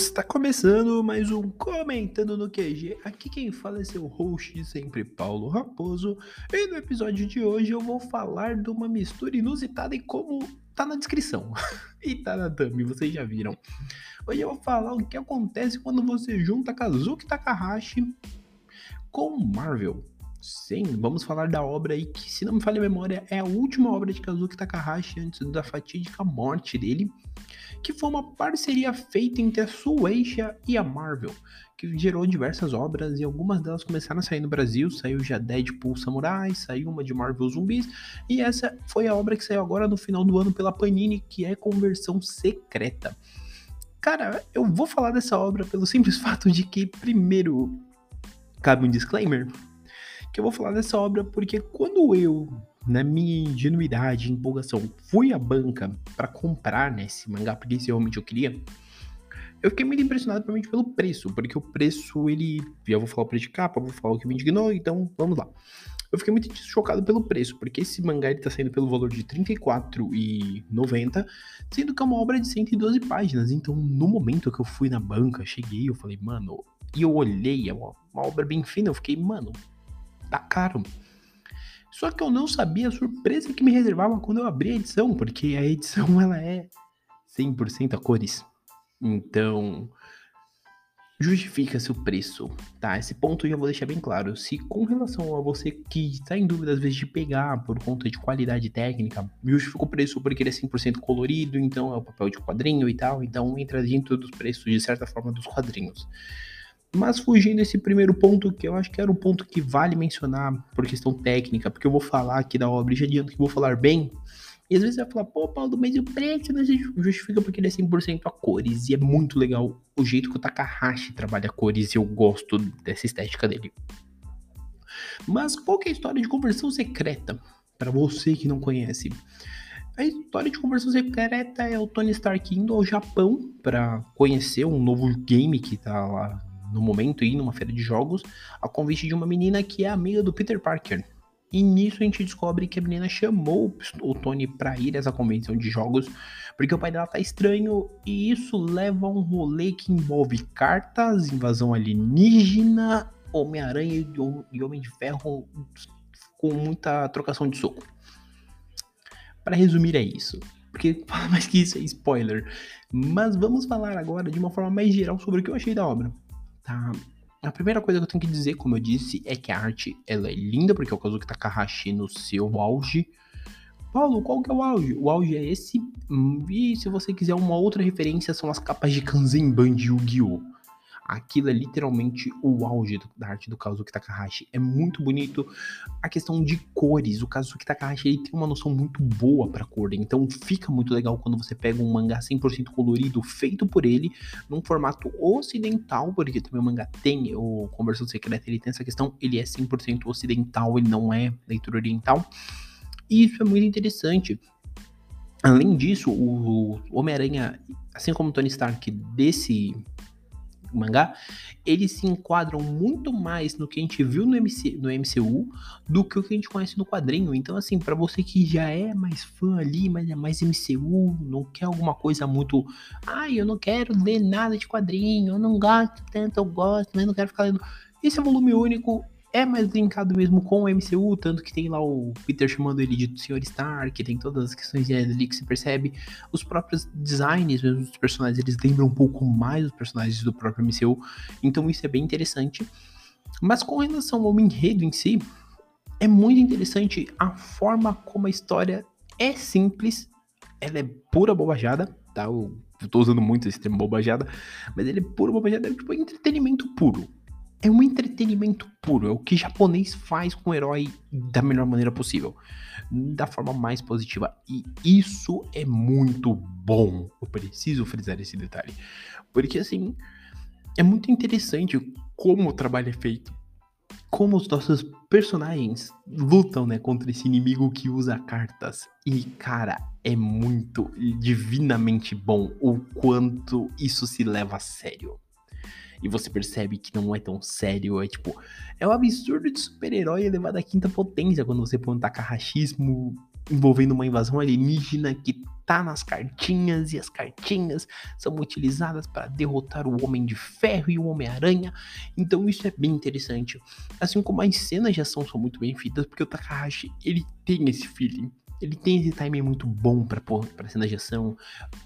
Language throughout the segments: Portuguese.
Está começando mais um Comentando no QG. Aqui quem fala é seu host de sempre, Paulo Raposo. E no episódio de hoje eu vou falar de uma mistura inusitada e como tá na descrição. e tá na thumb, vocês já viram. Hoje eu vou falar o que acontece quando você junta Kazuki Takahashi com Marvel. Sim, vamos falar da obra aí que, se não me falha a memória, é a última obra de Kazuki Takahashi antes da fatídica morte dele, que foi uma parceria feita entre a Shueisha e a Marvel, que gerou diversas obras e algumas delas começaram a sair no Brasil, saiu já Deadpool Samurai, saiu uma de Marvel Zumbis, e essa foi a obra que saiu agora no final do ano pela Panini, que é conversão secreta. Cara, eu vou falar dessa obra pelo simples fato de que, primeiro, cabe um disclaimer, que eu vou falar dessa obra porque quando eu, na minha ingenuidade empolgação, fui à banca para comprar né, esse mangá, porque esse realmente eu queria, eu fiquei muito impressionado realmente pelo preço, porque o preço, ele. Já vou falar o preço de capa, vou falar o que me indignou, então vamos lá. Eu fiquei muito chocado pelo preço, porque esse mangá ele tá saindo pelo valor de R$ 34,90, sendo que é uma obra de 112 páginas. Então, no momento que eu fui na banca, cheguei, eu falei, mano, e eu olhei, é uma, uma obra bem fina, eu fiquei, mano, tá caro. Só que eu não sabia a surpresa que me reservava quando eu abri a edição, porque a edição ela é 100% a cores. Então, justifica-se o preço, tá? Esse ponto eu já vou deixar bem claro. Se com relação a você que está em dúvida às vezes de pegar por conta de qualidade técnica, justifica o preço porque ele é 100% colorido, então é o papel de quadrinho e tal, então entra dentro dos preços de certa forma dos quadrinhos. Mas fugindo desse primeiro ponto, que eu acho que era um ponto que vale mencionar por questão técnica, porque eu vou falar aqui da obra e já adianto que vou falar bem. E às vezes você vai falar, pô, Paulo, mas o preço não justifica porque ele é 100% a cores. E é muito legal o jeito que o Takahashi trabalha cores e eu gosto dessa estética dele. Mas qual que é a história de conversão secreta? Para você que não conhece. A história de conversão secreta é o Tony Stark indo ao Japão para conhecer um novo game que tá lá no momento ir numa feira de jogos a convite de uma menina que é amiga do Peter Parker. E nisso a gente descobre que a menina chamou o Tony para ir a essa convenção de jogos porque o pai dela tá estranho e isso leva a um rolê que envolve cartas, invasão alienígena, Homem-Aranha e Homem de Ferro com muita trocação de soco. Para resumir é isso, porque mais que isso é spoiler. Mas vamos falar agora de uma forma mais geral sobre o que eu achei da obra tá? A primeira coisa que eu tenho que dizer, como eu disse, é que a arte ela é linda, porque é o Kazuki Takahashi no seu auge. Paulo, qual que é o auge? O auge é esse. E se você quiser uma outra referência, são as capas de Kanzenban de Yu-Gi-Oh! Aquilo é literalmente o auge da arte do Kazuki Takahashi. É muito bonito a questão de cores. O Kazuki Takahashi ele tem uma noção muito boa para cor, então fica muito legal quando você pega um mangá 100% colorido feito por ele num formato ocidental, porque também o mangá tem o Conversão Secreta, ele tem essa questão, ele é 100% ocidental, ele não é leitura oriental. E isso é muito interessante. Além disso, o Homem-Aranha, assim como o Tony Stark desse mangá, eles se enquadram muito mais no que a gente viu no, MC, no MCU do que o que a gente conhece no quadrinho. Então, assim, para você que já é mais fã ali, mas é mais MCU, não quer alguma coisa muito. Ai, eu não quero ler nada de quadrinho, eu não gosto tanto, eu gosto, mas não quero ficar lendo. Esse é volume único, é mais linkado mesmo com o MCU, tanto que tem lá o Peter chamando ele de Sr. Stark, tem todas as questões ali que se percebe. Os próprios designs mesmo dos personagens, eles lembram um pouco mais os personagens do próprio MCU, então isso é bem interessante. Mas com relação ao enredo em si, é muito interessante a forma como a história é simples, ela é pura bobajada, tá? Eu tô usando muito esse termo bobajada, mas ele é pura bobajada, é tipo entretenimento puro é um entretenimento puro, é o que japonês faz com o herói da melhor maneira possível, da forma mais positiva. E isso é muito bom. Eu preciso frisar esse detalhe. Porque assim, é muito interessante como o trabalho é feito. Como os nossos personagens lutam, né, contra esse inimigo que usa cartas. E, cara, é muito divinamente bom o quanto isso se leva a sério e você percebe que não é tão sério. É tipo, é um absurdo de super-herói elevado à quinta potência quando você põe um takahashismo envolvendo uma invasão alienígena que tá nas cartinhas e as cartinhas são utilizadas para derrotar o Homem de Ferro e o Homem-Aranha. Então isso é bem interessante. Assim como as cenas de ação são muito bem feitas, porque o Takahashi, ele tem esse feeling. Ele tem esse timing muito bom para para cenas de ação,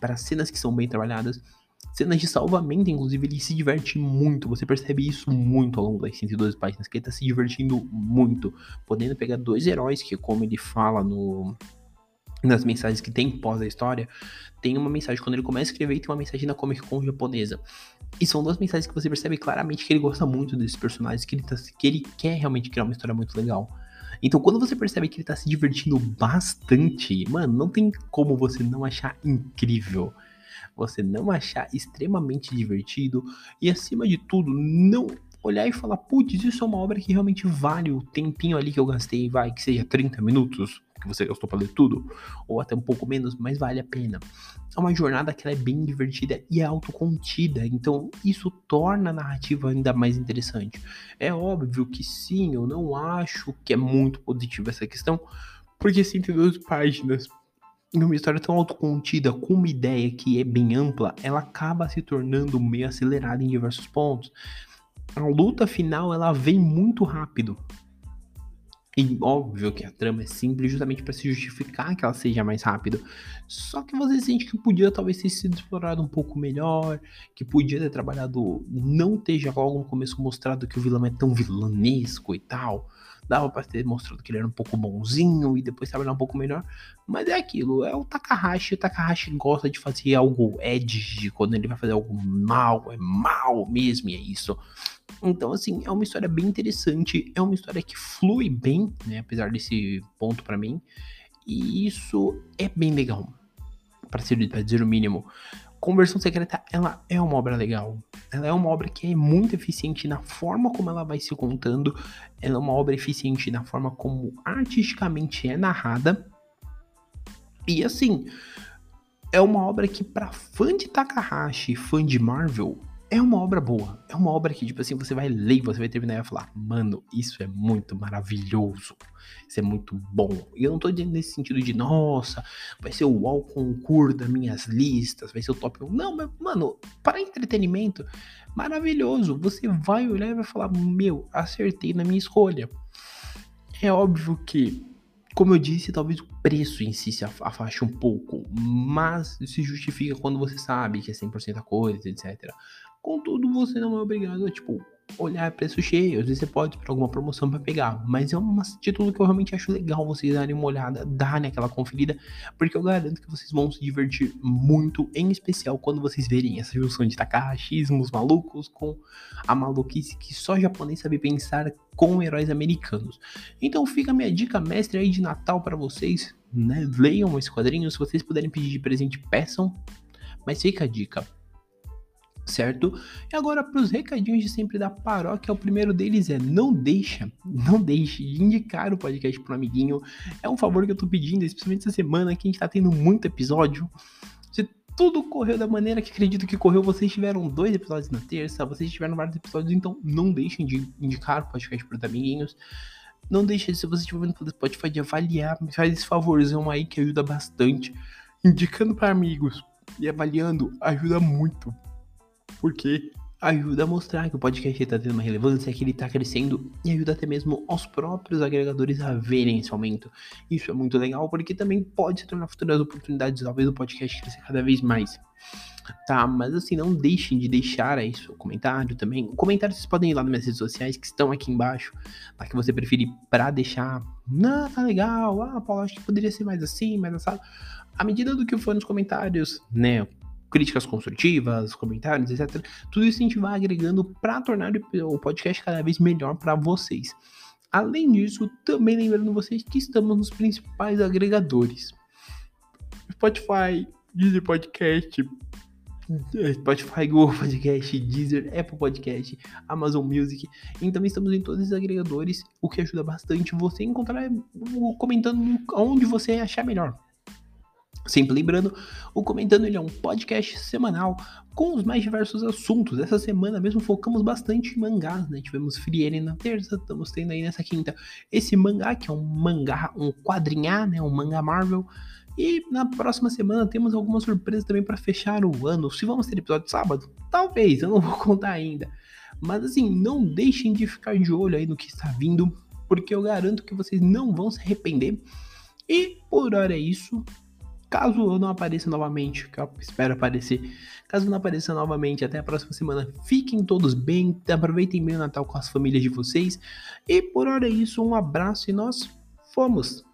para cenas que são bem trabalhadas. Cenas de salvamento, inclusive, ele se diverte muito. Você percebe isso muito ao longo das 112 páginas, que ele tá se divertindo muito. Podendo pegar dois heróis, que como ele fala no, nas mensagens que tem pós a história, tem uma mensagem, quando ele começa a escrever, tem uma mensagem na Comic Con japonesa. E são duas mensagens que você percebe claramente que ele gosta muito desses personagens, que ele, tá, que ele quer realmente criar uma história muito legal. Então, quando você percebe que ele tá se divertindo bastante, mano, não tem como você não achar incrível você não achar extremamente divertido e, acima de tudo, não olhar e falar, putz, isso é uma obra que realmente vale o tempinho ali que eu gastei, vai, que seja 30 minutos, que você gastou para ler tudo, ou até um pouco menos, mas vale a pena. É uma jornada que é bem divertida e é autocontida, então isso torna a narrativa ainda mais interessante. É óbvio que sim, eu não acho que é muito positivo essa questão, porque 102 páginas numa história tão autocontida, com uma ideia que é bem ampla, ela acaba se tornando meio acelerada em diversos pontos. A luta final ela vem muito rápido. E óbvio que a trama é simples justamente para se justificar que ela seja mais rápida. Só que você sente que podia talvez ter sido explorado um pouco melhor, que podia ter trabalhado, não ter já logo no começo mostrado que o vilão é tão vilanesco e tal dava para ter mostrado que ele era um pouco bonzinho e depois trabalhar um pouco melhor. Mas é aquilo, é o Takahashi. O Takahashi gosta de fazer algo edge, quando ele vai fazer algo mal, é mal mesmo, e é isso. Então, assim, é uma história bem interessante, é uma história que flui bem, né, apesar desse ponto para mim. E isso é bem legal, para dizer o mínimo. Conversão Secreta, ela é uma obra legal. Ela é uma obra que é muito eficiente na forma como ela vai se contando. Ela é uma obra eficiente na forma como artisticamente é narrada. E assim, é uma obra que para fã de Takahashi, fã de Marvel, é uma obra boa. É uma obra que, tipo assim, você vai ler, você vai terminar e vai falar, mano, isso é muito maravilhoso. Isso é muito bom. E eu não tô dizendo nesse sentido de, nossa, vai ser o all concurso das minhas listas, vai ser o top 1. Não, mas, mano, para entretenimento, maravilhoso. Você vai olhar e vai falar, meu, acertei na minha escolha. É óbvio que como eu disse, talvez o preço em si se afaste um pouco, mas se justifica quando você sabe que é 100% a coisa, etc. Contudo, você não é obrigado a, tipo, olhar preço cheio. Às vezes você pode para alguma promoção para pegar. Mas é um título que eu realmente acho legal vocês darem uma olhada, darem aquela conferida, porque eu garanto que vocês vão se divertir muito, em especial quando vocês verem essa junção de Takahashismos malucos com a maluquice que só japonês sabe pensar com heróis americanos. Então fica a minha dica mestre aí de Natal para vocês, né? Leiam esse quadrinho, se vocês puderem pedir de presente, peçam. Mas fica a dica certo? E agora para os recadinhos de sempre da paróquia, o primeiro deles é não deixa, não deixe de indicar o podcast para um amiguinho. É um favor que eu tô pedindo, especialmente essa semana que a gente tá tendo muito episódio. Se tudo correu da maneira que acredito que correu, vocês tiveram dois episódios na terça, vocês tiveram vários episódios, então não deixem de indicar o podcast para os amiguinhos. Não deixe, se você estiver vendo pelo Spotify, de avaliar, faz esse favorzão aí que ajuda bastante. Indicando para amigos e avaliando ajuda muito porque ajuda a mostrar que o podcast está tendo uma relevância, que ele está crescendo e ajuda até mesmo aos próprios agregadores a verem esse aumento. Isso é muito legal porque também pode se tornar futuras oportunidades, talvez o podcast crescer cada vez mais. Tá, mas assim, não deixem de deixar aí seu comentário também. O comentário vocês podem ir lá nas minhas redes sociais que estão aqui embaixo, lá que você preferir para deixar. Não, tá legal. Ah, Paulo, acho que poderia ser mais assim, mais assado. À medida do que for nos comentários, né? Críticas construtivas, comentários, etc. Tudo isso a gente vai agregando para tornar o podcast cada vez melhor para vocês. Além disso, também lembrando vocês que estamos nos principais agregadores: Spotify, Deezer Podcast, Spotify, Google Podcast, Deezer, Apple Podcast, Amazon Music. Então estamos em todos esses agregadores, o que ajuda bastante você encontrar comentando onde você achar melhor. Sempre lembrando, o Comentando ele é um podcast semanal com os mais diversos assuntos. Essa semana mesmo focamos bastante em mangás, né? Tivemos Frieren na terça, estamos tendo aí nessa quinta esse mangá, que é um mangá, um quadrinhar, né? Um mangá Marvel. E na próxima semana temos algumas surpresas também para fechar o ano. Se vamos ter episódio sábado? Talvez, eu não vou contar ainda. Mas assim, não deixem de ficar de olho aí no que está vindo, porque eu garanto que vocês não vão se arrepender. E por hora é isso. Caso eu não apareça novamente, que eu espero aparecer, caso não apareça novamente até a próxima semana, fiquem todos bem, aproveitem bem o Natal com as famílias de vocês. E por hora é isso, um abraço e nós fomos!